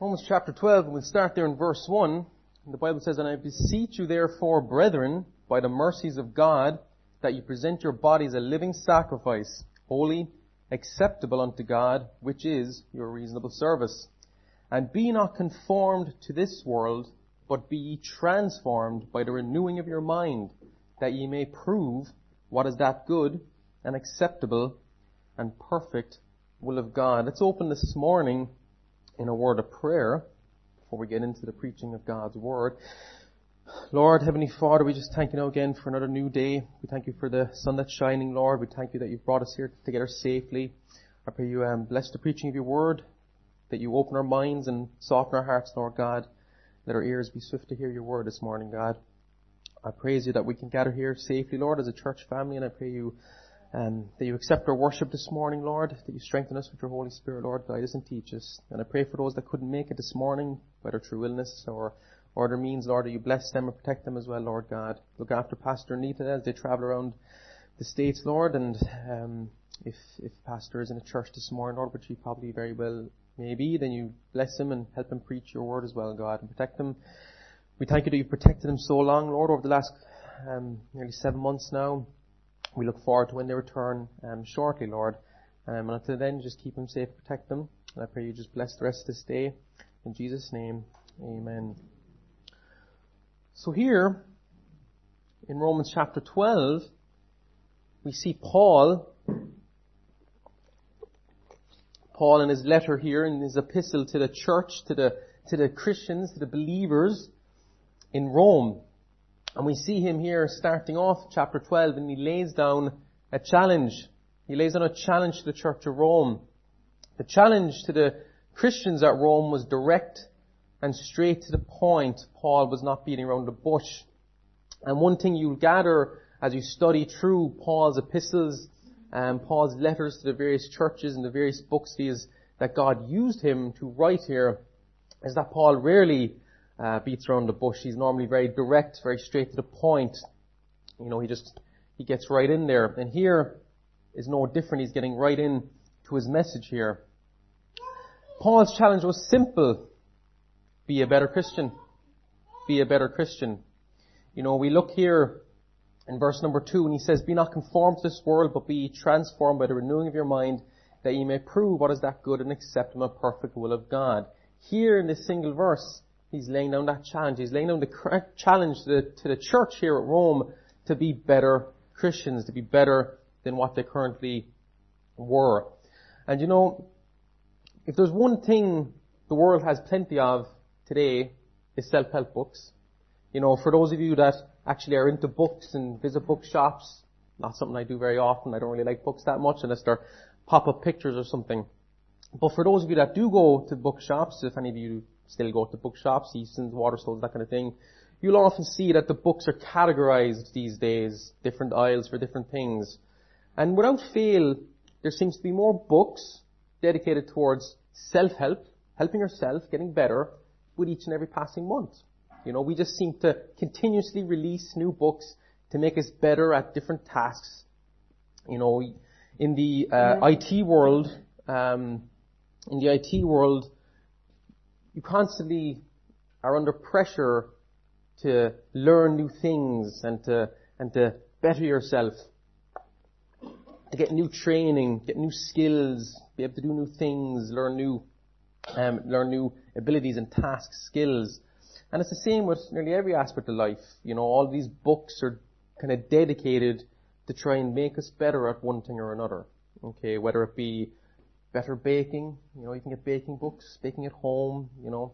Romans chapter 12, and we'll start there in verse 1. The Bible says, And I beseech you therefore, brethren, by the mercies of God, that you present your bodies a living sacrifice, holy, acceptable unto God, which is your reasonable service. And be not conformed to this world, but be ye transformed by the renewing of your mind, that ye may prove what is that good and acceptable and perfect will of God. Let's open this morning in a word of prayer before we get into the preaching of God's Word. Lord, Heavenly Father, we just thank you now again for another new day. We thank you for the sun that's shining, Lord. We thank you that you've brought us here together safely. I pray you um, bless the preaching of your Word, that you open our minds and soften our hearts, Lord God. Let our ears be swift to hear your Word this morning, God. I praise you that we can gather here safely, Lord, as a church family, and I pray you um, that you accept our worship this morning, Lord, that you strengthen us with your Holy Spirit, Lord, guide us and teach us. And I pray for those that couldn't make it this morning, whether through illness or, or other means, Lord, that you bless them and protect them as well, Lord God. Look after Pastor Anita as they travel around the States, Lord, and um, if, if Pastor is in a church this morning, Lord, which he probably very well may be, then you bless him and help him preach your word as well, God, and protect him. We thank you that you've protected him so long, Lord, over the last um, nearly seven months now. We look forward to when they return um, shortly, Lord. Um, and until then, just keep them safe, protect them. And I pray you just bless the rest of this day. In Jesus' name, amen. So here, in Romans chapter 12, we see Paul, Paul in his letter here, in his epistle to the church, to the, to the Christians, to the believers in Rome. And we see him here starting off chapter 12 and he lays down a challenge. He lays down a challenge to the church of Rome. The challenge to the Christians at Rome was direct and straight to the point. Paul was not beating around the bush. And one thing you'll gather as you study through Paul's epistles and Paul's letters to the various churches and the various books that God used him to write here is that Paul rarely uh, beats around the bush. He's normally very direct, very straight to the point. You know, he just, he gets right in there. And here is no different. He's getting right in to his message here. Paul's challenge was simple. Be a better Christian. Be a better Christian. You know, we look here in verse number two and he says, Be not conformed to this world, but be transformed by the renewing of your mind, that ye may prove what is that good and acceptable and perfect will of God. Here in this single verse, He's laying down that challenge. He's laying down the correct challenge to the, to the church here at Rome to be better Christians, to be better than what they currently were. And you know, if there's one thing the world has plenty of today, is self-help books. You know, for those of you that actually are into books and visit bookshops, not something I do very often. I don't really like books that much unless they're pop-up pictures or something. But for those of you that do go to bookshops, if any of you still go to bookshops, Eason's, Waterstones, that kind of thing, you'll often see that the books are categorized these days, different aisles for different things. And without fail, there seems to be more books dedicated towards self-help, helping yourself, getting better, with each and every passing month. You know, we just seem to continuously release new books to make us better at different tasks. You know, in the uh, IT world, um, in the IT world, you constantly are under pressure to learn new things and to, and to better yourself. To get new training, get new skills, be able to do new things, learn new, um, learn new abilities and tasks, skills. And it's the same with nearly every aspect of life. You know, all these books are kind of dedicated to try and make us better at one thing or another. Okay, whether it be better baking. You know, you can get baking books, baking at home, you know,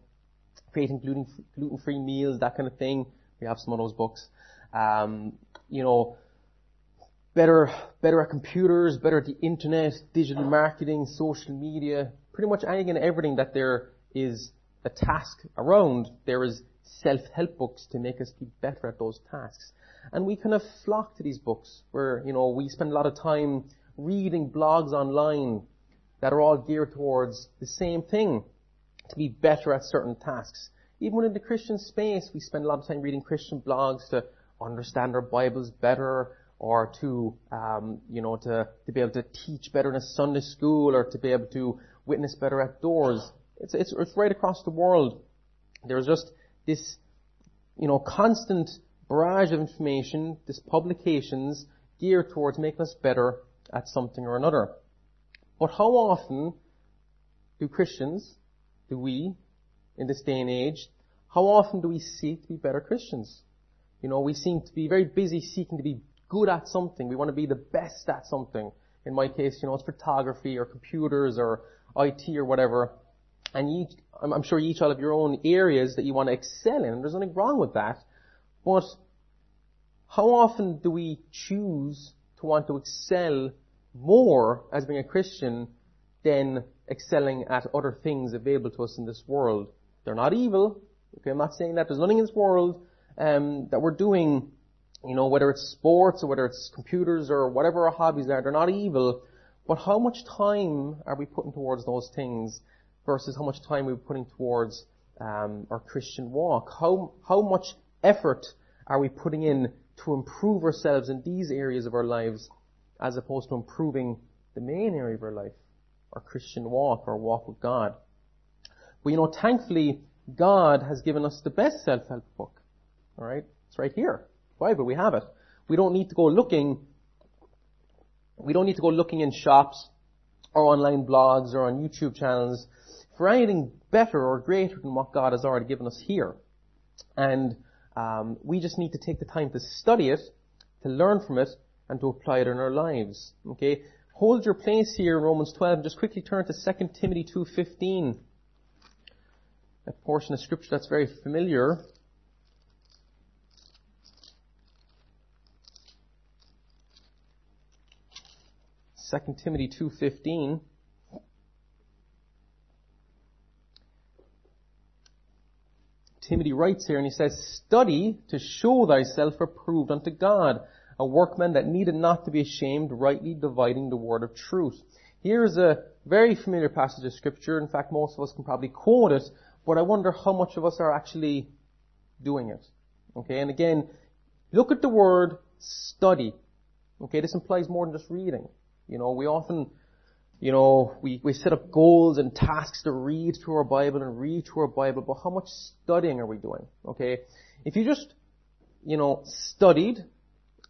creating gluten, gluten-free meals, that kind of thing. We have some of those books. Um, you know, better, better at computers, better at the internet, digital marketing, social media, pretty much anything and everything that there is a task around, there is self-help books to make us be better at those tasks. And we kind of flock to these books where, you know, we spend a lot of time reading blogs online that are all geared towards the same thing, to be better at certain tasks. Even within the Christian space, we spend a lot of time reading Christian blogs to understand our Bibles better, or to, um, you know, to, to be able to teach better in a Sunday school, or to be able to witness better at doors. It's, it's, it's right across the world. There's just this, you know, constant barrage of information, this publications geared towards making us better at something or another. But how often do Christians, do we, in this day and age, how often do we seek to be better Christians? You know, we seem to be very busy seeking to be good at something. We want to be the best at something. In my case, you know, it's photography or computers or IT or whatever. And I'm sure each all have your own areas that you want to excel in. There's nothing wrong with that. But how often do we choose to want to excel more as being a Christian than excelling at other things available to us in this world? They're not evil. Okay, I'm not saying that. There's nothing in this world um, that we're doing, you know, whether it's sports or whether it's computers or whatever our hobbies are. They're not evil. But how much time are we putting towards those things versus how much time we're putting towards um, our Christian walk? How how much effort are we putting in to improve ourselves in these areas of our lives as opposed to improving the main area of our life, our Christian walk, our walk with God? But you know, thankfully, God has given us the best self-help book. Alright? It's right here. Bible, we have it. We don't need to go looking, we don't need to go looking in shops or online blogs or on YouTube channels for anything better or greater than what God has already given us here. And um, we just need to take the time to study it, to learn from it, and to apply it in our lives. Okay? Hold your place here in Romans 12 and just quickly turn to 2 Timothy 2.15. A portion of scripture that's very familiar. 2 Timothy 2.15. Timothy writes here and he says, Study to show thyself approved unto God, a workman that needed not to be ashamed, rightly dividing the word of truth. Here is a very familiar passage of scripture. In fact, most of us can probably quote it, but I wonder how much of us are actually doing it. Okay, and again, look at the word study. Okay, this implies more than just reading. You know, we often, you know, we, we set up goals and tasks to read through our Bible and read through our Bible, but how much studying are we doing? Okay? If you just, you know, studied,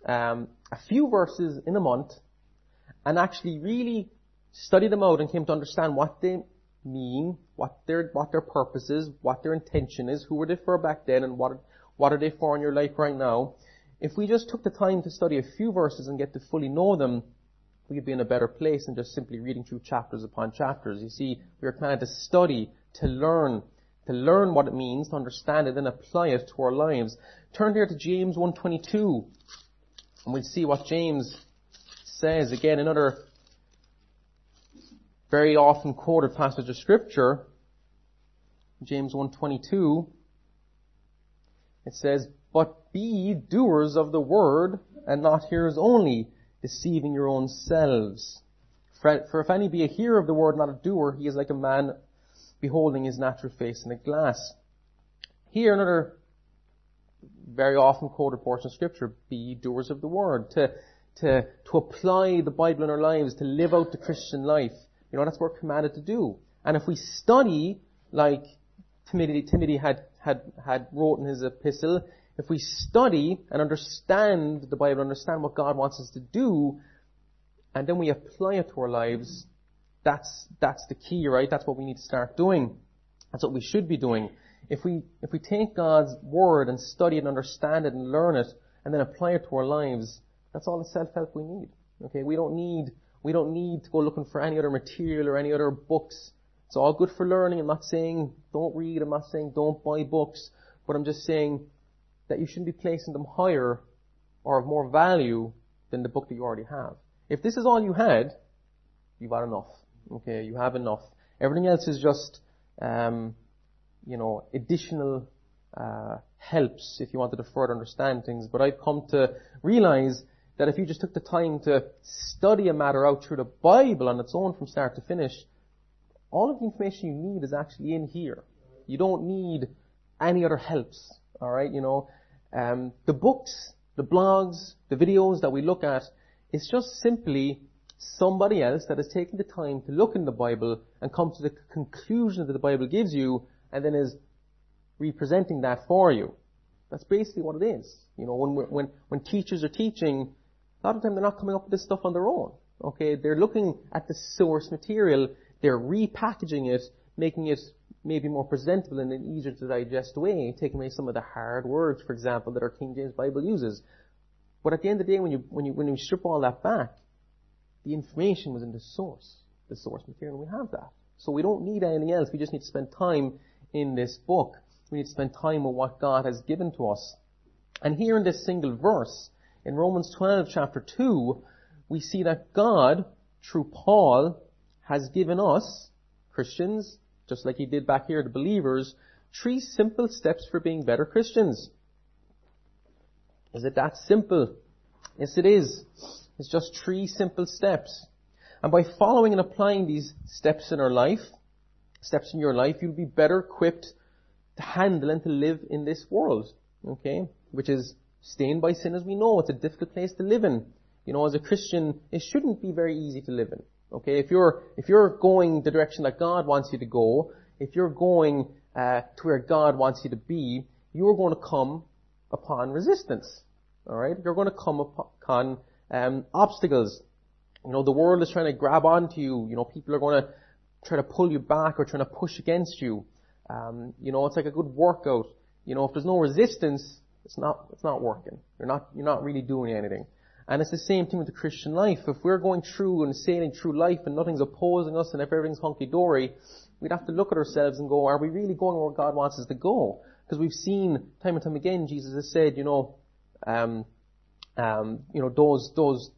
um, a few verses in a month and actually really studied them out and came to understand what they mean, what their, what their purpose is, what their intention is, who were they for back then and what, what are they for in your life right now. If we just took the time to study a few verses and get to fully know them, we could be in a better place than just simply reading through chapters upon chapters. You see, we are trying to study, to learn, to learn what it means, to understand it, and apply it to our lives. Turn here to James 1.22, and we'll see what James says. Again, another very often quoted passage of scripture. James 1.22, it says, But be doers of the word, and not hearers only, deceiving your own selves. For if any be a hearer of the word, not a doer, he is like a man beholding his natural face in a glass. Here, another very often quoted portion of scripture, be doers of the word, to, to, to apply the Bible in our lives, to live out the Christian life. You know, that's what we're commanded to do. And if we study, like Timothy, Timothy had, had, had wrote in his epistle, if we study and understand the Bible, understand what God wants us to do, and then we apply it to our lives, that's, that's the key, right? That's what we need to start doing. That's what we should be doing. If we, if we take God's Word and study it and understand it and learn it, and then apply it to our lives, that's all the self-help we need. Okay? We don't need, we don't need to go looking for any other material or any other books. It's all good for learning. I'm not saying don't read. I'm not saying don't buy books. But I'm just saying that you shouldn't be placing them higher or of more value than the book that you already have. If this is all you had, you've got enough. Okay, you have enough. Everything else is just, um, you know, additional uh, helps if you wanted to further understand things. But I've come to realize that if you just took the time to study a matter out through the Bible on its own from start to finish, all of the information you need is actually in here. You don't need any other helps. Alright, you know, um, the books, the blogs, the videos that we look at, it's just simply somebody else that has taken the time to look in the Bible and come to the conclusion that the Bible gives you and then is representing that for you. That's basically what it is. You know, when, when, when teachers are teaching, a lot of the time they're not coming up with this stuff on their own. Okay, they're looking at the source material, they're repackaging it, making it maybe more presentable and an easier to digest way, taking away some of the hard words, for example, that our King James Bible uses. But at the end of the day, when you, when you, when you strip all that back, the information was in the source, the source material, we have that. So we don't need anything else. We just need to spend time in this book. We need to spend time with what God has given to us. And here in this single verse, in Romans 12 chapter 2, we see that God, through Paul, has given us, Christians, just like he did back here to believers, three simple steps for being better Christians. Is it that simple? Yes, it is. It's just three simple steps. And by following and applying these steps in our life, steps in your life, you'll be better equipped to handle and to live in this world. Okay? Which is stained by sin as we know. It's a difficult place to live in. You know, as a Christian, it shouldn't be very easy to live in. Okay? If you're, if you're going the direction that God wants you to go, if you're going uh, to where God wants you to be, you're going to come upon resistance. Alright? You're going to come upon um, obstacles. You know, the world is trying to grab onto you. You know, people are going to try to pull you back or trying to push against you. Um, you know, it's like a good workout. You know, if there's no resistance, it's not, it's not working. You're not, you're not really doing anything. And it's the same thing with the Christian life. If we're going through and sailing through life and nothing's opposing us and if everything's hunky-dory, we'd have to look at ourselves and go, are we really going where God wants us to go? Because we've seen time and time again, Jesus has said, you know, um, um, you know, those, those,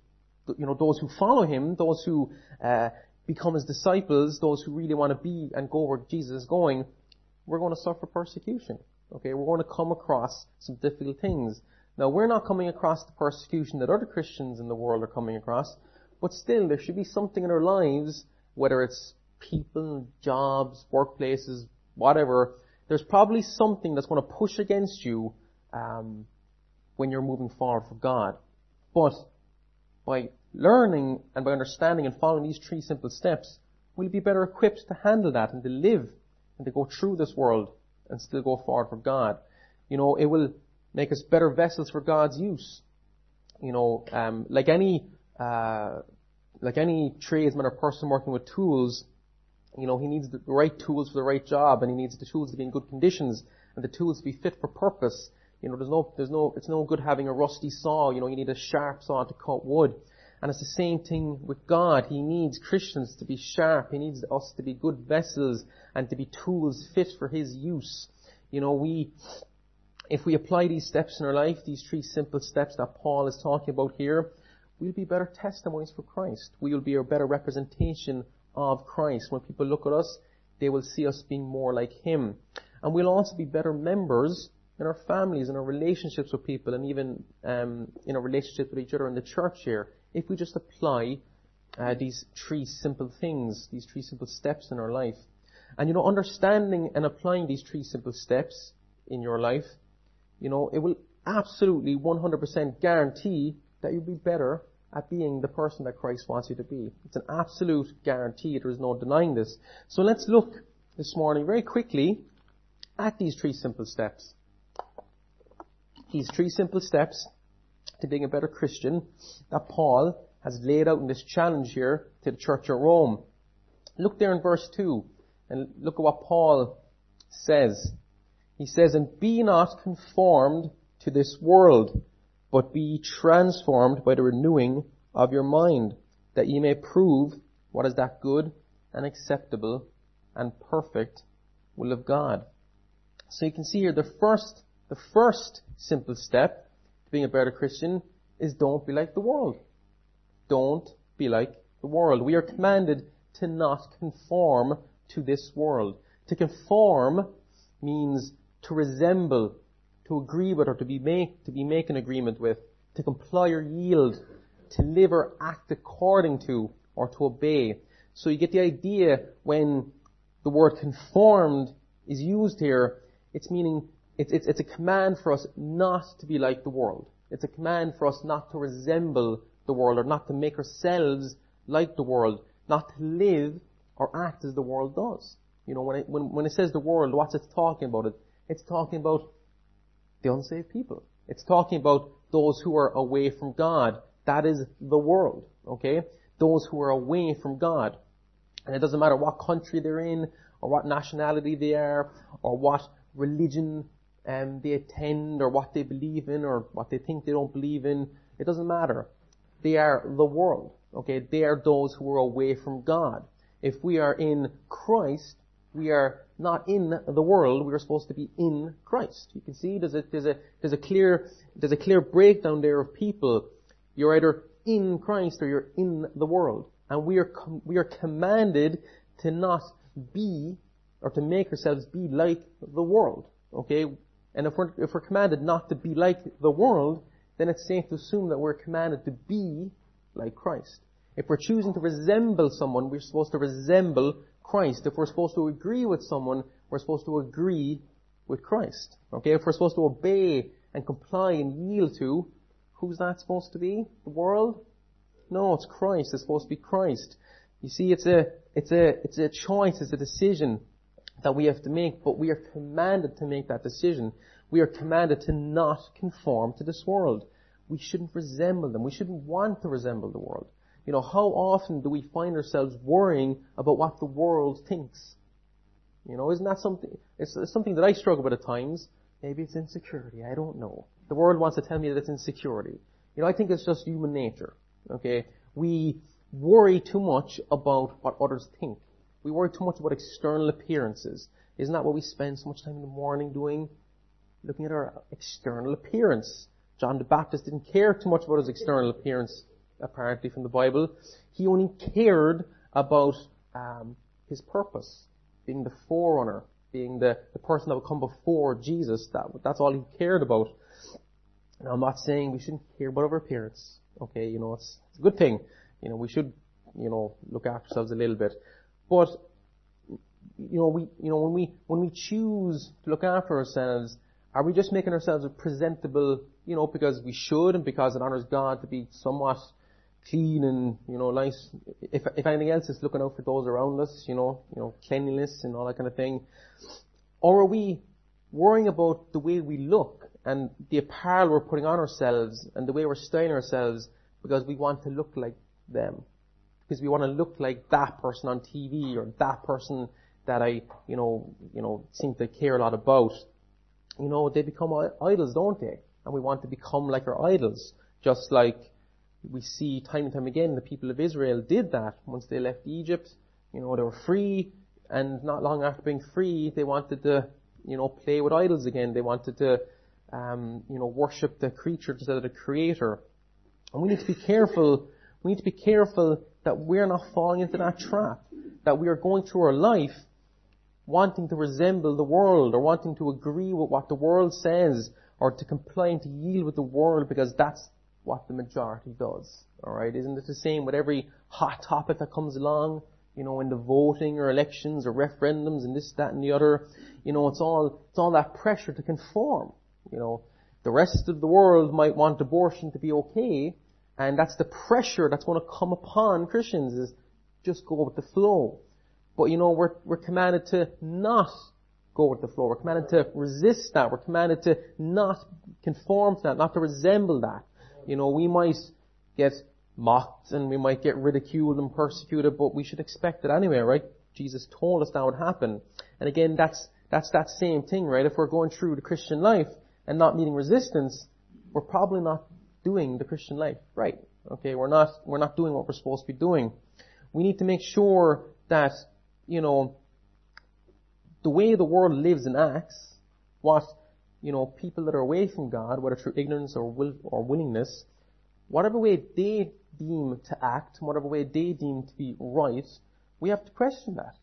you know, those who follow him, those who, uh, become his disciples, those who really want to be and go where Jesus is going, we're going to suffer persecution. Okay, we're going to come across some difficult things. Now, we're not coming across the persecution that other Christians in the world are coming across, but still, there should be something in our lives, whether it's people, jobs, workplaces, whatever, there's probably something that's going to push against you um, when you're moving forward for God. But by learning and by understanding and following these three simple steps, we'll be better equipped to handle that and to live and to go through this world and still go forward for God. You know, it will make us better vessels for God's use. You know, um, like any uh, like any tradesman or person working with tools, you know, he needs the right tools for the right job, and he needs the tools to be in good conditions, and the tools to be fit for purpose. You know, there's no, there's no, it's no good having a rusty saw. You know, you need a sharp saw to cut wood. And it's the same thing with God. He needs Christians to be sharp. He needs us to be good vessels and to be tools fit for His use. You know, we, if we apply these steps in our life, these three simple steps that Paul is talking about here, we'll be better testimonies for Christ. We will be a better representation of Christ. When people look at us, they will see us being more like Him. And we'll also be better members in our families, in our relationships with people, and even um, in our relationship with each other in the church here, if we just apply uh, these three simple things, these three simple steps in our life. And you know, understanding and applying these three simple steps in your life, you know, it will absolutely 100% guarantee that you'll be better at being the person that Christ wants you to be. It's an absolute guarantee. There is no denying this. So let's look this morning very quickly at these three simple steps these three simple steps to being a better Christian that Paul has laid out in this challenge here to the church at Rome. Look there in verse 2 and look at what Paul says. He says, And be not conformed to this world, but be transformed by the renewing of your mind, that ye may prove what is that good and acceptable and perfect will of God. So you can see here the first the first simple step being a better Christian is don't be like the world. Don't be like the world. We are commanded to not conform to this world. To conform means to resemble, to agree with, or to be make, to be make an agreement with, to comply or yield, to live or act according to, or to obey. So you get the idea when the word conformed is used here, it's meaning it's, it's, it's a command for us not to be like the world. It's a command for us not to resemble the world or not to make ourselves like the world, not to live or act as the world does. You know, when it, when, when it says the world, what's it talking about? It, it's talking about the unsaved people. It's talking about those who are away from God. That is the world, okay? Those who are away from God. And it doesn't matter what country they're in, or what nationality they are, or what religion um, they attend, or what they believe in, or what they think they don't believe in. It doesn't matter. They are the world. Okay, they are those who are away from God. If we are in Christ, we are not in the world. We are supposed to be in Christ. You can see there's a there's a there's a clear there's a clear breakdown there of people. You're either in Christ or you're in the world, and we are com- we are commanded to not be or to make ourselves be like the world. Okay, and if we're if we're commanded not to be like the world, then it's safe to assume that we're commanded to be like Christ. If we're choosing to resemble someone, we're supposed to resemble Christ. If we're supposed to agree with someone, we're supposed to agree with Christ. Okay? If we're supposed to obey and comply and yield to, who's that supposed to be? The world? No, it's Christ. It's supposed to be Christ. You see, it's a, it's a, it's a choice, it's a decision that we have to make, but we are commanded to make that decision. We are commanded to not conform to this world. We shouldn't resemble them. We shouldn't want to resemble the world. You know, how often do we find ourselves worrying about what the world thinks? You know, isn't that something, it's, it's something that I struggle with at times. Maybe it's insecurity, I don't know. The world wants to tell me that it's insecurity. You know, I think it's just human nature. Okay? We worry too much about what others think. We worry too much about external appearances. Isn't that what we spend so much time in the morning doing? Looking at our external appearance. John the Baptist didn't care too much about his external appearance apparently from the Bible. He only cared about um, his purpose, being the forerunner, being the, the person that would come before Jesus. That that's all he cared about. Now I'm not saying we shouldn't care about our appearance. Okay, you know it's, it's a good thing. You know we should you know look after ourselves a little bit, but you know we you know when we when we choose to look after ourselves, are we just making ourselves presentable you know because we should and because it honors God to be somewhat clean and, you know, nice. If, if anything else, it's looking out for those around us, you know, you know, cleanliness and all that kind of thing. Or are we worrying about the way we look and the apparel we're putting on ourselves and the way we're styling ourselves because we want to look like them? Because we want to look like that person on TV or that person that I, you know, you know, seem to care a lot about. You know, they become idols, don't they? And we want to become like our idols. Just like we see time and time again the people of Israel did that once they left Egypt. You know, they were free, and not long after being free, they wanted to, you know, play with idols again. They wanted to, um, you know, worship the creature instead of the creator. And we need to be careful. We need to be careful that we're not falling into that trap. That we are going through our life wanting to resemble the world or wanting to agree with what the world says or to comply and to yield with the world because that's what the majority does. Alright, isn't it the same with every hot topic that comes along? You know, in the voting or elections or referendums and this, that and the other. You know, it's all, it's all that pressure to conform. You know, the rest of the world might want abortion to be okay, and that's the pressure that's going to come upon Christians is just go with the flow. But you know, we're, we're commanded to not go with the flow. We're commanded to resist that. We're commanded to not conform to that, not to resemble that. You know, we might get mocked and we might get ridiculed and persecuted, but we should expect it anyway, right? Jesus told us that would happen. And again, that's, that's that same thing, right? If we're going through the Christian life and not meeting resistance, we're probably not doing the Christian life right. Okay, we're not, we're not doing what we're supposed to be doing. We need to make sure that, you know, the way the world lives and acts, what you know, people that are away from God, whether through ignorance or will or willingness, whatever way they deem to act, whatever way they deem to be right, we have to question that.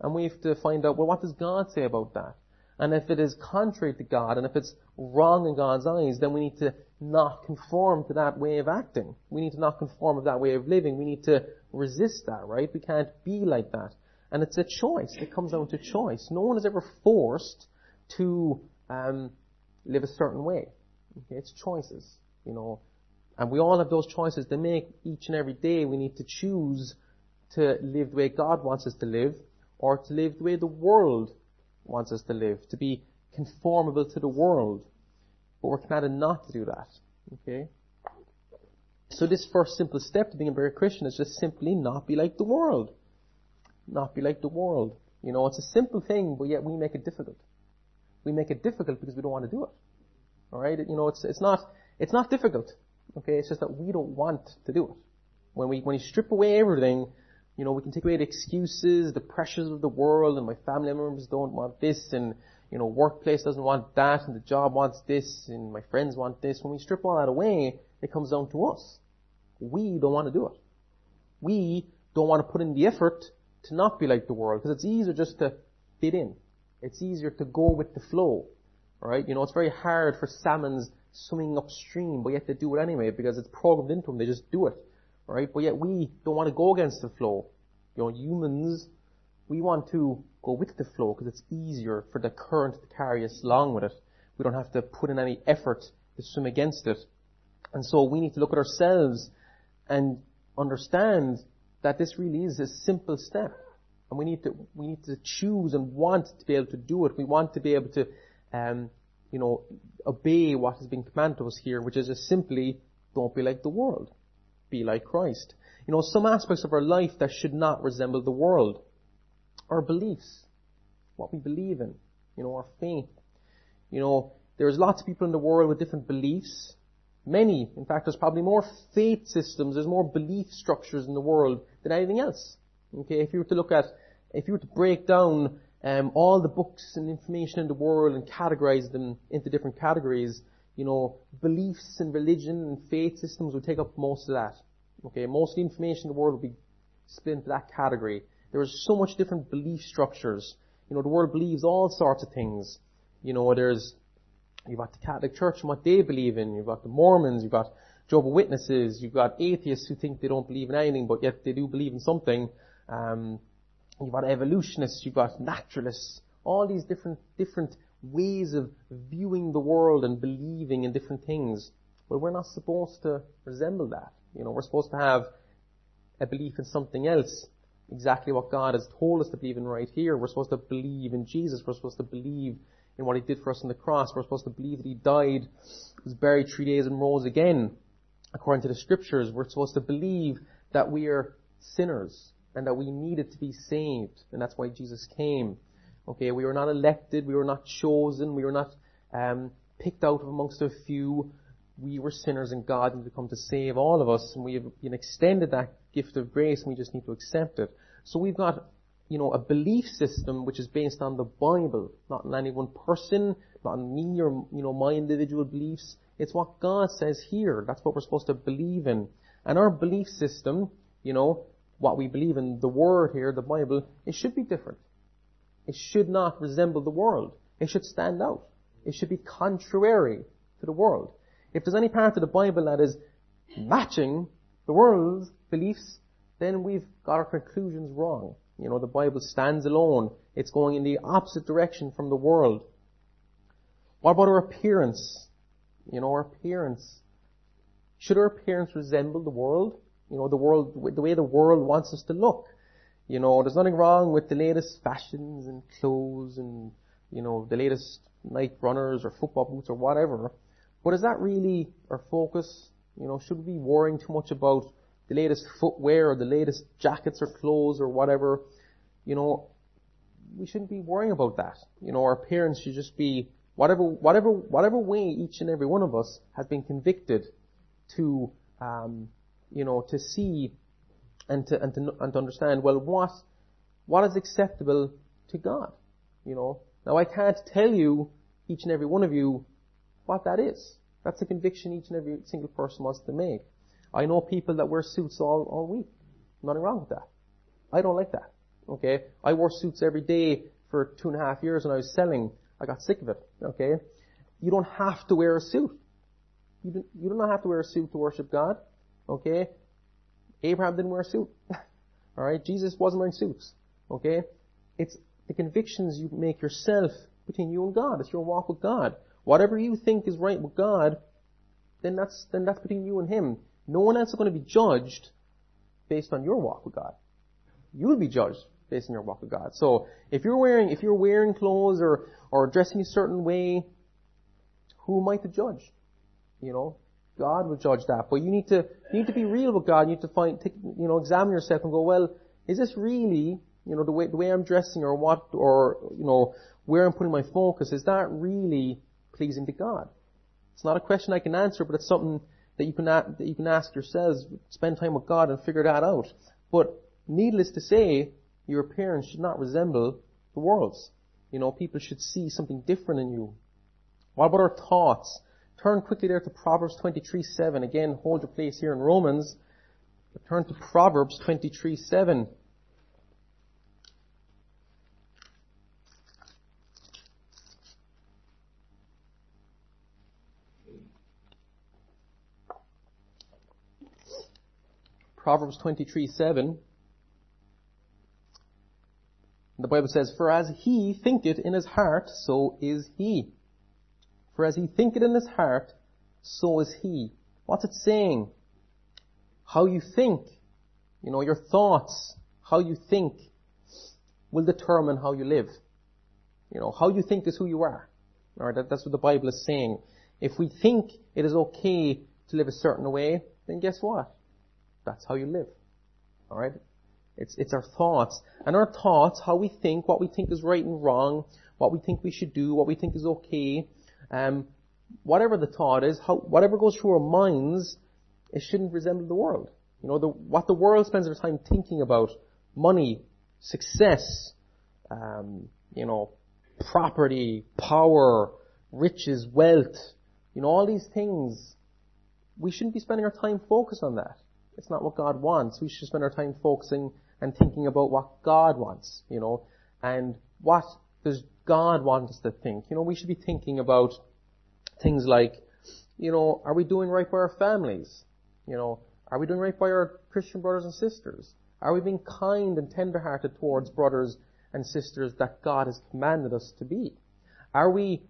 And we have to find out, well, what does God say about that? And if it is contrary to God, and if it's wrong in God's eyes, then we need to not conform to that way of acting. We need to not conform to that way of living. We need to resist that, right? We can't be like that. And it's a choice. It comes down to choice. No one is ever forced to um, live a certain way. Okay, it's choices. You know, And we all have those choices to make each and every day. We need to choose to live the way God wants us to live or to live the way the world wants us to live, to be conformable to the world. But we're commanded not to do that. Okay? So this first simple step to being a better Christian is just simply not be like the world. Not be like the world. You know, it's a simple thing, but yet we make it difficult. We make it difficult because we don't want to do it. Alright? You know, it's, it's not, it's not difficult. Okay? It's just that we don't want to do it. When we, when you strip away everything, you know, we can take away the excuses, the pressures of the world, and my family members don't want this, and, you know, workplace doesn't want that, and the job wants this, and my friends want this. When we strip all that away, it comes down to us. We don't want to do it. We don't want to put in the effort to not be like the world, because it's easier just to fit in. It's easier to go with the flow. Right? You know, it's very hard for salmons swimming upstream, but yet they do it anyway because it's programmed into them. They just do it. Right? But yet we don't want to go against the flow. You know, humans, we want to go with the flow because it's easier for the current to carry us along with it. We don't have to put in any effort to swim against it. And so we need to look at ourselves and understand that this really is a simple step. And we need to, we need to choose and want to be able to do it. We want to be able to, um, you know, obey what has been commanded to us here, which is simply, don't be like the world. Be like Christ. You know, some aspects of our life that should not resemble the world. Our beliefs. What we believe in. You know, our faith. You know, there's lots of people in the world with different beliefs. Many, in fact, there's probably more faith systems, there's more belief structures in the world than anything else. Okay, if you were to look at, if you were to break down um, all the books and information in the world and categorize them into different categories, you know, beliefs and religion and faith systems would take up most of that. Okay, most of the information in the world would be split into that category. There is so much different belief structures. You know, the world believes all sorts of things. You know, there's You've got the Catholic Church and what they believe in. You've got the Mormons. You've got Jehovah's Witnesses. You've got atheists who think they don't believe in anything, but yet they do believe in something. Um, you've got evolutionists. You've got naturalists. All these different different ways of viewing the world and believing in different things. But we're not supposed to resemble that. You know, we're supposed to have a belief in something else. Exactly what God has told us to believe in right here. We're supposed to believe in Jesus. We're supposed to believe in what he did for us on the cross. We're supposed to believe that he died, was buried three days and rose again. According to the scriptures, we're supposed to believe that we are sinners and that we needed to be saved. And that's why Jesus came. Okay, we were not elected, we were not chosen, we were not um, picked out amongst a few. We were sinners and God needed to come to save all of us and we have been extended that gift of grace and we just need to accept it. So we've got you know, a belief system which is based on the Bible, not on any one person, not on me or, you know, my individual beliefs. It's what God says here. That's what we're supposed to believe in. And our belief system, you know, what we believe in, the Word here, the Bible, it should be different. It should not resemble the world. It should stand out. It should be contrary to the world. If there's any part of the Bible that is matching the world's beliefs, then we've got our conclusions wrong. You know, the Bible stands alone. It's going in the opposite direction from the world. What about our appearance? You know, our appearance. Should our appearance resemble the world? You know, the world, the way the world wants us to look. You know, there's nothing wrong with the latest fashions and clothes and, you know, the latest Nike runners or football boots or whatever. But is that really our focus? You know, should we be worrying too much about the latest footwear or the latest jackets or clothes or whatever, you know, we shouldn't be worrying about that. You know, our parents should just be whatever, whatever, whatever way each and every one of us has been convicted to, um, you know, to see and to, and to, and to understand, well, what, what is acceptable to God? You know, now I can't tell you, each and every one of you, what that is. That's a conviction each and every single person wants to make. I know people that wear suits all, all week. Nothing wrong with that. I don't like that. Okay? I wore suits every day for two and a half years and I was selling. I got sick of it. Okay? You don't have to wear a suit. You do, you do not have to wear a suit to worship God. Okay? Abraham didn't wear a suit. Alright? Jesus wasn't wearing suits. Okay? It's the convictions you make yourself between you and God. It's your walk with God. Whatever you think is right with God, then that's, then that's between you and him. No one else is going to be judged based on your walk with God. You will be judged based on your walk with God. So if you're wearing, if you're wearing clothes or, or dressing a certain way, who am I to judge? You know, God will judge that. But you need to, you need to be real with God. You need to find, take, you know, examine yourself and go, well, is this really, you know, the way, the way I'm dressing or what, or, you know, where I'm putting my focus, is that really pleasing to God? It's not a question I can answer, but it's something that you can, that you can ask yourselves, spend time with God and figure that out. But needless to say, your appearance should not resemble the world's. You know, people should see something different in you. What about our thoughts? Turn quickly there to Proverbs 23, 7. Again, hold your place here in Romans. But turn to Proverbs 23, 7. Proverbs 23, 7. The Bible says, For as he thinketh in his heart, so is he. For as he thinketh in his heart, so is he. What's it saying? How you think, you know, your thoughts, how you think will determine how you live. You know, how you think is who you are. Alright, that, that's what the Bible is saying. If we think it is okay to live a certain way, then guess what? That's how you live. Alright? It's, it's our thoughts. And our thoughts, how we think, what we think is right and wrong, what we think we should do, what we think is okay, um, whatever the thought is, how, whatever goes through our minds, it shouldn't resemble the world. You know, the, what the world spends their time thinking about, money, success, um, you know, property, power, riches, wealth, you know, all these things, we shouldn't be spending our time focused on that. It's not what God wants. We should spend our time focusing and thinking about what God wants, you know, and what does God want us to think? You know, we should be thinking about things like, you know, are we doing right by our families? You know, are we doing right by our Christian brothers and sisters? Are we being kind and tenderhearted towards brothers and sisters that God has commanded us to be? Are we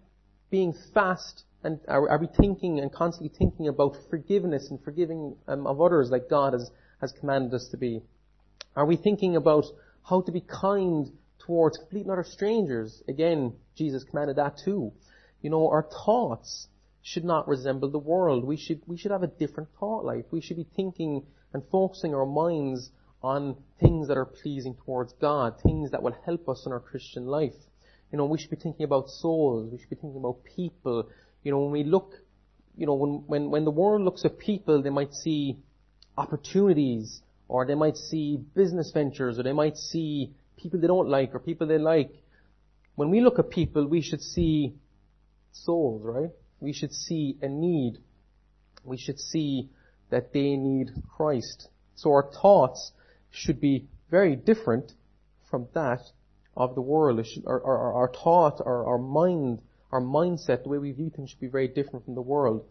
being fast and are, are we thinking and constantly thinking about forgiveness and forgiving um, of others like God has, has commanded us to be? Are we thinking about how to be kind towards complete and utter strangers? Again, Jesus commanded that too. You know, our thoughts should not resemble the world. We should, we should have a different thought life. We should be thinking and focusing our minds on things that are pleasing towards God, things that will help us in our Christian life. You know, we should be thinking about souls. We should be thinking about people. You know, when we look, you know, when, when, when the world looks at people, they might see opportunities, or they might see business ventures, or they might see people they don't like, or people they like. When we look at people, we should see souls, right? We should see a need. We should see that they need Christ. So our thoughts should be very different from that of the world. Should, our, our, our thought, our, our mind our mindset, the way we view things should be very different from the world.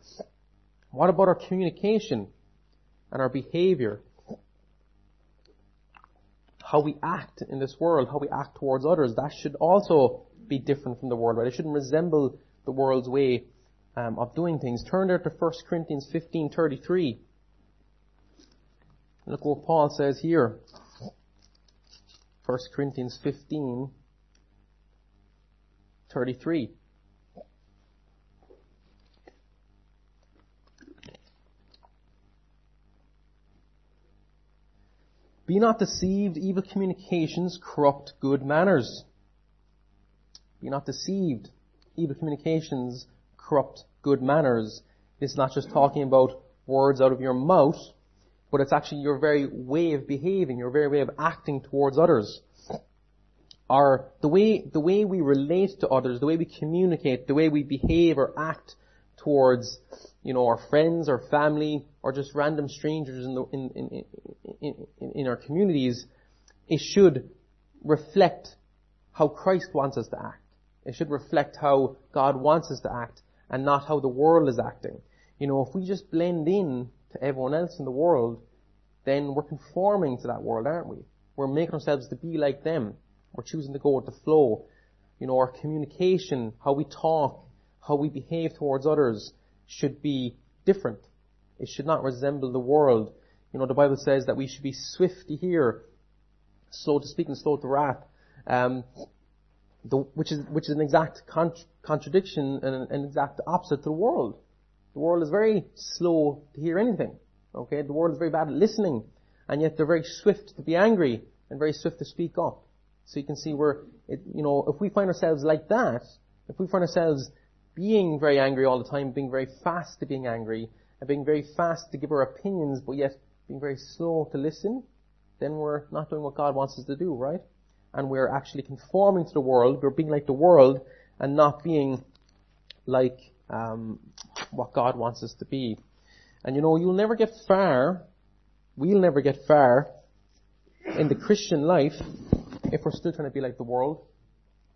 What about our communication and our behavior? How we act in this world, how we act towards others, that should also be different from the world, right? It shouldn't resemble the world's way um, of doing things. Turn there to 1 Corinthians 15:33. Look what Paul says here. 1 Corinthians 15, 33. Be not deceived, evil communications corrupt good manners. Be not deceived, evil communications corrupt good manners. It's not just talking about words out of your mouth, but it's actually your very way of behaving, your very way of acting towards others. Our, the way, the way we relate to others, the way we communicate, the way we behave or act towards, you know, our friends, our family, or just random strangers in, the, in, in, in, in, our communities, it should reflect how Christ wants us to act. It should reflect how God wants us to act and not how the world is acting. You know, if we just blend in to everyone else in the world, then we're conforming to that world, aren't we? We're making ourselves to be like them. We're choosing to go with the flow. You know, our communication, how we talk, how we behave towards others should be different. It should not resemble the world. You know, the Bible says that we should be swift to hear, slow to speak and slow to wrath. Um, the, which is which is an exact con- contradiction and an exact opposite to the world. The world is very slow to hear anything. Okay, the world is very bad at listening, and yet they're very swift to be angry and very swift to speak up. So you can see where, it, you know, if we find ourselves like that, if we find ourselves being very angry all the time, being very fast to being angry, and being very fast to give our opinions, but yet being very slow to listen, then we're not doing what God wants us to do, right? And we're actually conforming to the world, we're being like the world, and not being like um, what God wants us to be. And you know, you'll never get far, we'll never get far in the Christian life if we're still trying to be like the world.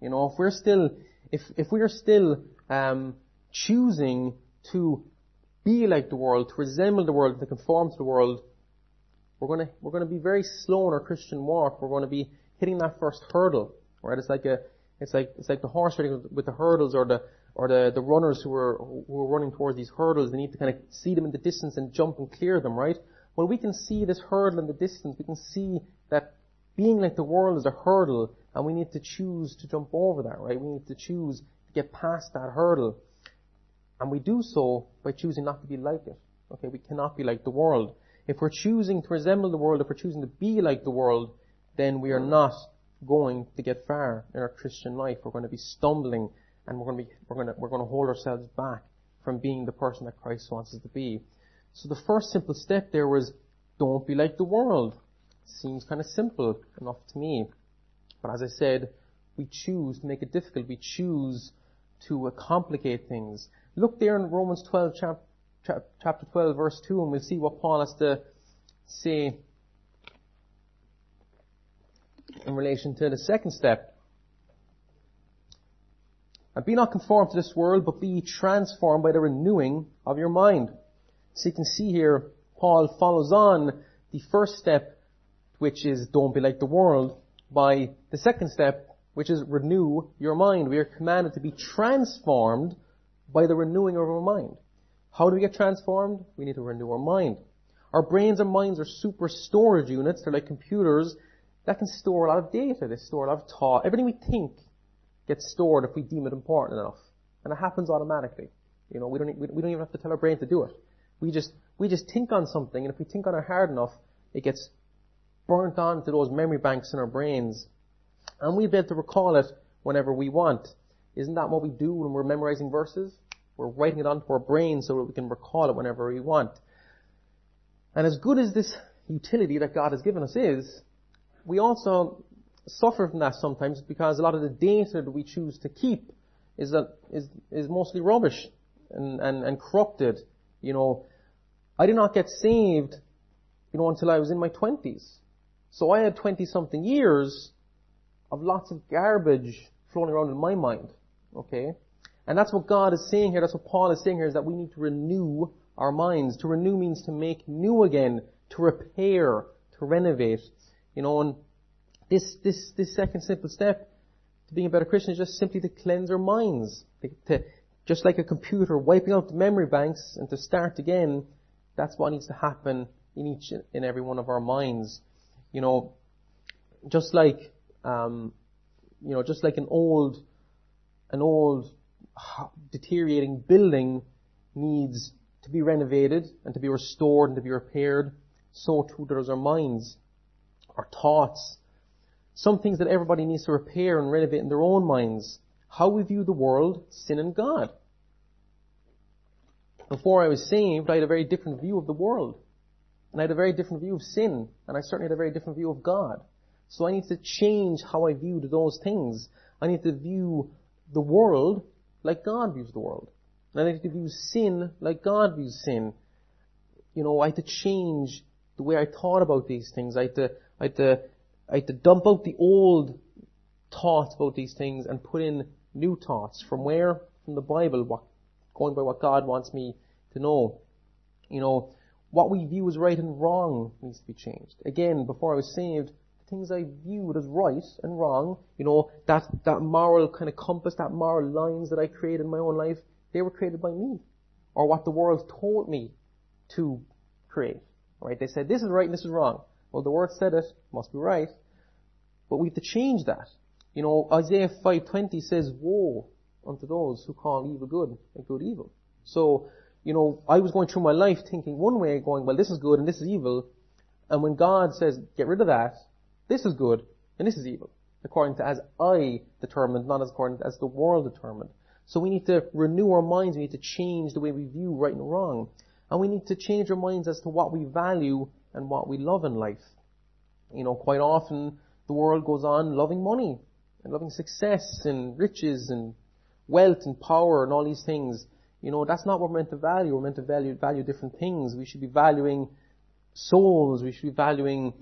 You know, if we're still, if, if we are still, um, choosing to be like the world, to resemble the world, to conform to the world, we're gonna, we're gonna be very slow in our Christian walk. We're gonna be hitting that first hurdle, right? It's like a, it's like, it's like the horse riding with the hurdles or the, or the, the runners who are, who are running towards these hurdles. They need to kind of see them in the distance and jump and clear them, right? Well, we can see this hurdle in the distance. We can see that being like the world is a hurdle and we need to choose to jump over that, right? We need to choose to get past that hurdle. And we do so by choosing not to be like it. Okay, we cannot be like the world. If we're choosing to resemble the world, if we're choosing to be like the world, then we are not going to get far in our Christian life. We're going to be stumbling and we're going to be, we're going to, we're going to hold ourselves back from being the person that Christ wants us to be. So the first simple step there was, don't be like the world. Seems kind of simple enough to me. But as I said, we choose to make it difficult. We choose to uh, complicate things. Look there in Romans 12, chap- chap- chapter 12, verse 2, and we'll see what Paul has to say in relation to the second step. And be not conformed to this world, but be transformed by the renewing of your mind. So you can see here, Paul follows on the first step, which is don't be like the world, by the second step, which is renew your mind. We are commanded to be transformed by the renewing of our mind. How do we get transformed? We need to renew our mind. Our brains and minds are super storage units. They're like computers that can store a lot of data. They store a lot of thought. Everything we think gets stored if we deem it important enough. And it happens automatically. You know, we don't, we don't even have to tell our brain to do it. We just, we just think on something, and if we think on it hard enough, it gets burnt onto those memory banks in our brains. And we'll be able to recall it whenever we want. Isn't that what we do when we're memorizing verses? We're writing it onto our brain so that we can recall it whenever we want. And as good as this utility that God has given us is, we also suffer from that sometimes because a lot of the data that we choose to keep is is is mostly rubbish and, and, and corrupted. You know, I did not get saved, you know, until I was in my twenties. So I had twenty something years of lots of garbage floating around in my mind. Okay? And that's what God is saying here, that's what Paul is saying here, is that we need to renew our minds. To renew means to make new again, to repair, to renovate. You know, and this, this, this second simple step to being a better Christian is just simply to cleanse our minds. To, to, just like a computer wiping out the memory banks and to start again, that's what needs to happen in each and every one of our minds. You know, just like, um, you know, just like an old, an old deteriorating building needs to be renovated and to be restored and to be repaired, so too does our minds our thoughts, some things that everybody needs to repair and renovate in their own minds. How we view the world, sin and God. Before I was saved, I had a very different view of the world. And I had a very different view of sin. And I certainly had a very different view of God. So I need to change how I viewed those things. I need to view the world like God views the world. I need to view sin like God views sin. You know, I had to change the way I thought about these things. I had to, I had to, I had to dump out the old thoughts about these things and put in new thoughts. From where? From the Bible, what, going by what God wants me to know. You know, what we view as right and wrong needs to be changed. Again, before I was saved, things I viewed as right and wrong, you know, that, that moral kind of compass, that moral lines that I created in my own life, they were created by me. or what the world told me to create. Right? They said this is right and this is wrong. Well, the word said it, must be right. But we have to change that. You know, Isaiah 5:20 says, "Woe unto those who call evil good and good evil." So, you know, I was going through my life thinking one way, going, "Well, this is good and this is evil," and when God says, "Get rid of that," this is good and this is evil, according to as I determined, not as according to as the world determined. So we need to renew our minds. We need to change the way we view right and wrong. And we need to change our minds as to what we value and what we love in life. You know, quite often the world goes on loving money and loving success and riches and wealth and power and all these things. You know, that's not what we're meant to value. We're meant to value, value different things. We should be valuing souls. We should be valuing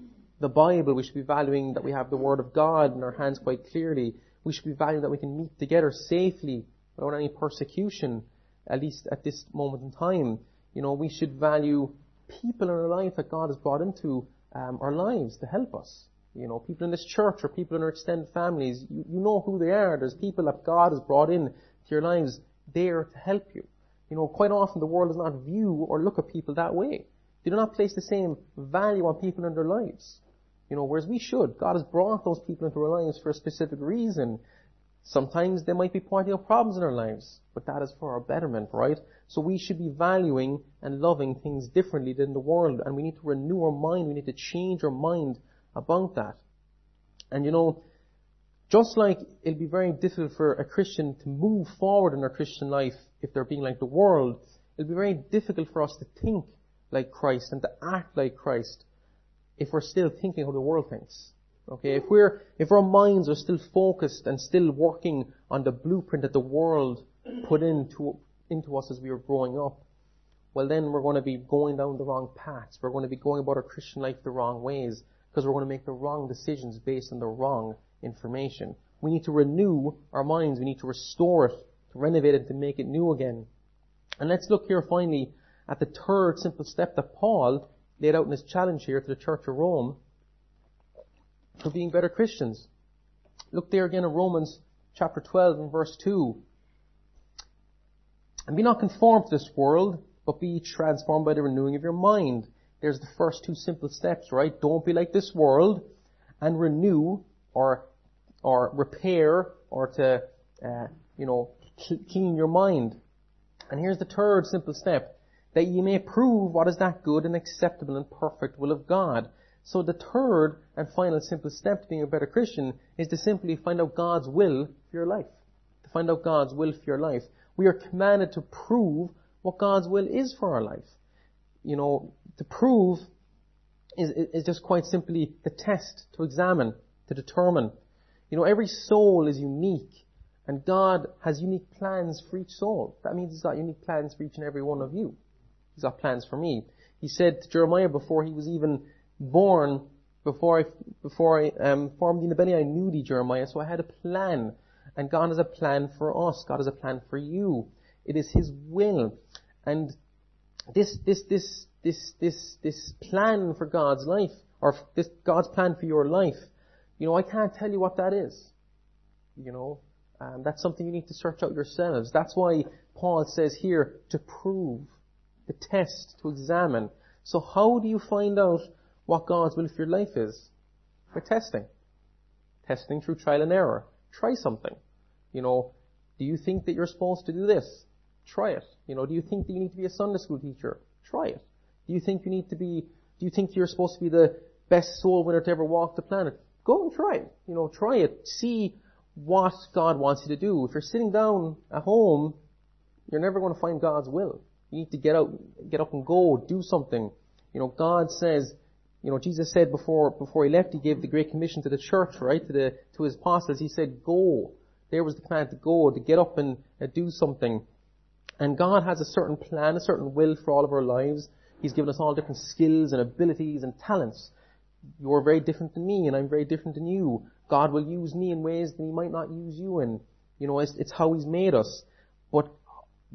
the Bible. We should be valuing that we have the Word of God in our hands quite clearly. We should be valuing that we can meet together safely without any persecution, at least at this moment in time. You know, we should value people in our life that God has brought into um, our lives to help us. You know, people in this church or people in our extended families, you, you know who they are. There's people that God has brought in to your lives there to help you. You know, quite often the world does not view or look at people that way. They do not place the same value on people in their lives. You know, whereas we should. God has brought those people into our lives for a specific reason. Sometimes they might be pointing out problems in our lives, but that is for our betterment, right? So we should be valuing and loving things differently than the world, and we need to renew our mind, we need to change our mind about that. And you know, just like it'll be very difficult for a Christian to move forward in their Christian life if they're being like the world, it'll be very difficult for us to think like Christ and to act like Christ if we're still thinking how the world thinks. Okay, if we're, if our minds are still focused and still working on the blueprint that the world put into, into us as we were growing up, well then we're going to be going down the wrong paths. We're going to be going about our Christian life the wrong ways because we're going to make the wrong decisions based on the wrong information. We need to renew our minds. We need to restore it, to renovate it, to make it new again. And let's look here finally at the third simple step that Paul laid out in his challenge here to the Church of Rome for being better Christians. Look there again in Romans chapter 12 and verse 2. And be not conformed to this world, but be transformed by the renewing of your mind. There's the first two simple steps, right? Don't be like this world and renew or, or repair or to, uh, you know, clean your mind. And here's the third simple step. That ye may prove what is that good and acceptable and perfect will of God. So the third and final simple step to being a better Christian is to simply find out God's will for your life. To find out God's will for your life. We are commanded to prove what God's will is for our life. You know, to prove is, is just quite simply to test, to examine, to determine. You know, every soul is unique and God has unique plans for each soul. That means He's got unique plans for each and every one of you. He's got plans for me. He said to Jeremiah before he was even born before I, before I um, formed in the belly, I knew thee, Jeremiah, so I had a plan. And God has a plan for us. God has a plan for you. It is His will. And this, this, this, this, this, this plan for God's life, or this God's plan for your life, you know, I can't tell you what that is. You know, um, that's something you need to search out yourselves. That's why Paul says here to prove, to test, to examine. So how do you find out what God's will for your life is by testing. Testing through trial and error. Try something. You know, do you think that you're supposed to do this? Try it. You know, do you think that you need to be a Sunday school teacher? Try it. Do you think you need to be, do you think you're supposed to be the best soul winner to ever walk the planet? Go and try it. You know, try it. See what God wants you to do. If you're sitting down at home, you're never going to find God's will. You need to get out, get up and go, do something. You know, God says, you know, Jesus said before, before he left, he gave the Great Commission to the church, right? To the, to his apostles. He said, go. There was the command to go, to get up and uh, do something. And God has a certain plan, a certain will for all of our lives. He's given us all different skills and abilities and talents. You're very different than me and I'm very different than you. God will use me in ways that He might not use you in. You know, it's, it's how He's made us. But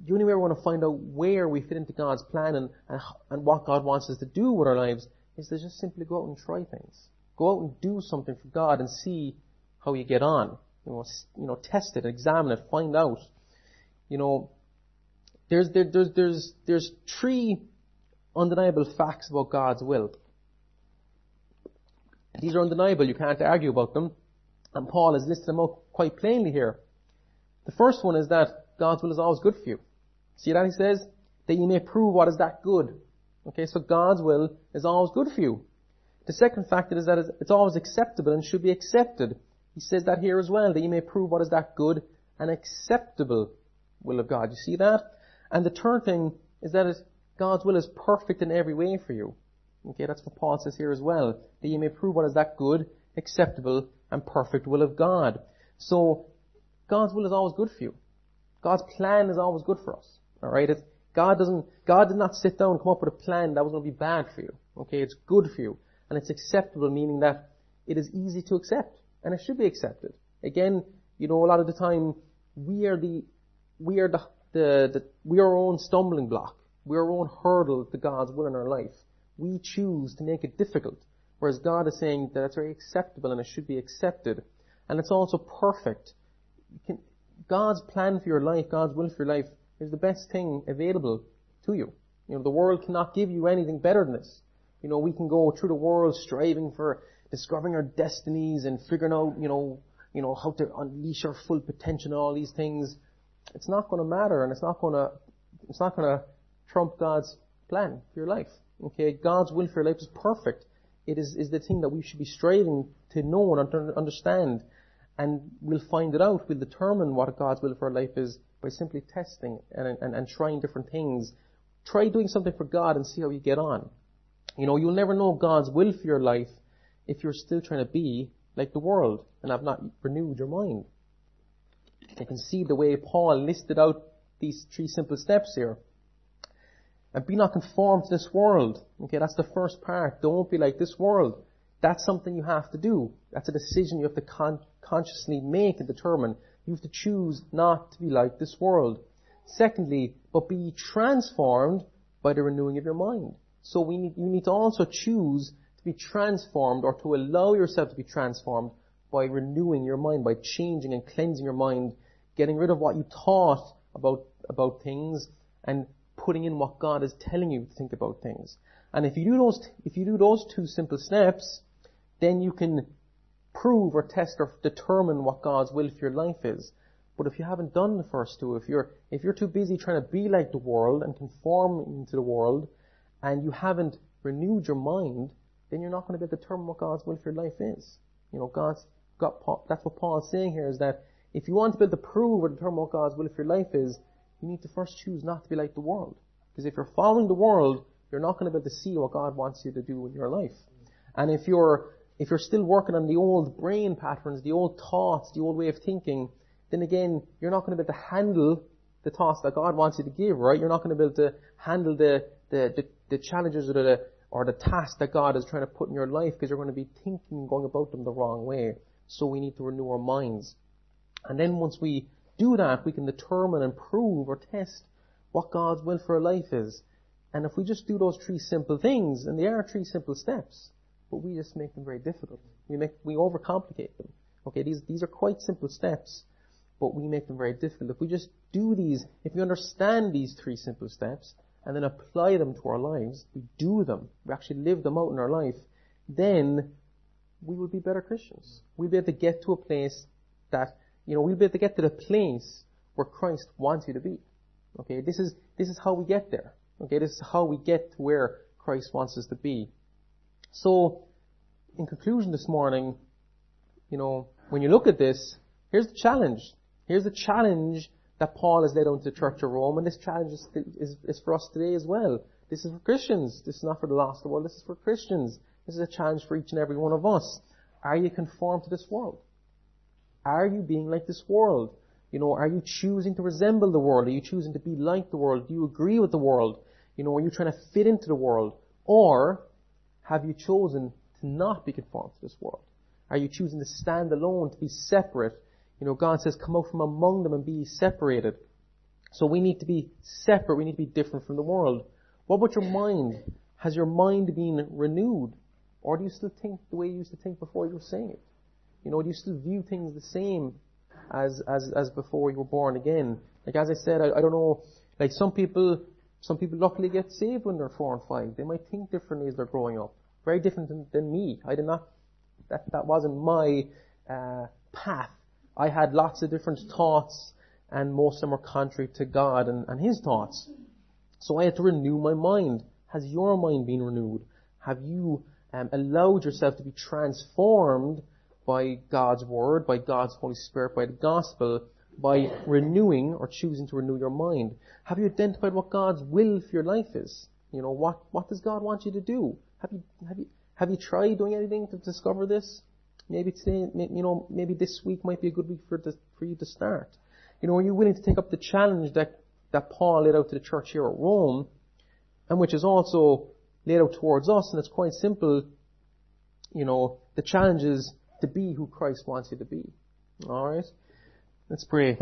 the only way we're going to find out where we fit into God's plan and, and, and what God wants us to do with our lives is to just simply go out and try things. Go out and do something for God and see how you get on. You know, you know, test it, examine it, find out. You know, there's, there, there's, there's, there's three undeniable facts about God's will. These are undeniable, you can't argue about them. And Paul has listed them out quite plainly here. The first one is that God's will is always good for you. See that he says? That you may prove what is that good. Okay, so God's will is always good for you. The second factor is that it's always acceptable and should be accepted. He says that here as well, that you may prove what is that good and acceptable will of God. You see that? And the third thing is that God's will is perfect in every way for you. Okay, that's what Paul says here as well. That you may prove what is that good, acceptable, and perfect will of God. So, God's will is always good for you. God's plan is always good for us. Alright? God doesn't, God did not sit down and come up with a plan that was going to be bad for you. Okay? It's good for you. And it's acceptable, meaning that it is easy to accept. And it should be accepted. Again, you know, a lot of the time, we are the, we are the, the, the we are our own stumbling block. We are our own hurdle to God's will in our life. We choose to make it difficult. Whereas God is saying that it's very acceptable and it should be accepted. And it's also perfect. Can, God's plan for your life, God's will for your life, is the best thing available to you. You know, the world cannot give you anything better than this. You know, we can go through the world striving for discovering our destinies and figuring out, you know, you know, how to unleash our full potential and all these things. It's not going to matter and it's not going to, it's not going to trump God's plan for your life. Okay, God's will for your life is perfect. It is, is the thing that we should be striving to know and understand. And we'll find it out. We'll determine what God's will for our life is by simply testing and, and, and trying different things. Try doing something for God and see how you get on. You know, you'll never know God's will for your life if you're still trying to be like the world and have not renewed your mind. You can see the way Paul listed out these three simple steps here. And be not conformed to this world. Okay, that's the first part. Don't be like this world. That's something you have to do. That's a decision you have to con- consciously make and determine. You have to choose not to be like this world. Secondly, but be transformed by the renewing of your mind. So we need, you need to also choose to be transformed or to allow yourself to be transformed by renewing your mind, by changing and cleansing your mind, getting rid of what you thought about, about things and putting in what God is telling you to think about things. And if you do those, if you do those two simple steps, then you can prove or test or determine what God's will for your life is. But if you haven't done the first two, if you're, if you're too busy trying to be like the world and conform to the world, and you haven't renewed your mind, then you're not going to be able to determine what God's will for your life is. You know, God's got, that's what Paul's saying here is that if you want to be able to prove or determine what God's will for your life is, you need to first choose not to be like the world. Because if you're following the world, you're not going to be able to see what God wants you to do in your life. And if you're if you're still working on the old brain patterns, the old thoughts, the old way of thinking, then again, you're not going to be able to handle the thoughts that God wants you to give, right? You're not going to be able to handle the, the, the, the challenges or the, or the tasks that God is trying to put in your life because you're going to be thinking, going about them the wrong way. So we need to renew our minds. And then once we do that, we can determine and prove or test what God's will for our life is. And if we just do those three simple things, and they are three simple steps, but we just make them very difficult. We make, we overcomplicate them. Okay, these, these are quite simple steps, but we make them very difficult. If we just do these, if we understand these three simple steps, and then apply them to our lives, we do them, we actually live them out in our life, then we will be better Christians. We'll be able to get to a place that, you know, we'll be able to get to the place where Christ wants you to be. Okay, this is, this is how we get there. Okay, this is how we get to where Christ wants us to be. So, in conclusion this morning, you know, when you look at this, here's the challenge. Here's the challenge that Paul has laid out to the Church of Rome, and this challenge is, is, is for us today as well. This is for Christians. This is not for the lost of the world. This is for Christians. This is a challenge for each and every one of us. Are you conformed to this world? Are you being like this world? You know, are you choosing to resemble the world? Are you choosing to be like the world? Do you agree with the world? You know, are you trying to fit into the world? Or have you chosen not be conformed to this world? Are you choosing to stand alone, to be separate? You know, God says, come out from among them and be separated. So we need to be separate. We need to be different from the world. What about your mind? Has your mind been renewed? Or do you still think the way you used to think before you were saved? You know, do you still view things the same as, as, as before you were born again? Like as I said, I, I don't know Like some people, some people luckily get saved when they're four and five. They might think differently as they're growing up. Very different than, than me. I did not, that, that wasn't my, uh, path. I had lots of different thoughts and most of them were contrary to God and, and His thoughts. So I had to renew my mind. Has your mind been renewed? Have you um, allowed yourself to be transformed by God's Word, by God's Holy Spirit, by the Gospel, by renewing or choosing to renew your mind? Have you identified what God's will for your life is? You know, what, what does God want you to do? Have you, have you, have you tried doing anything to discover this? Maybe today, you know, maybe this week might be a good week for, the, for you to start. You know, are you willing to take up the challenge that, that Paul laid out to the church here at Rome, and which is also laid out towards us, and it's quite simple. You know, the challenge is to be who Christ wants you to be. Alright? Let's pray.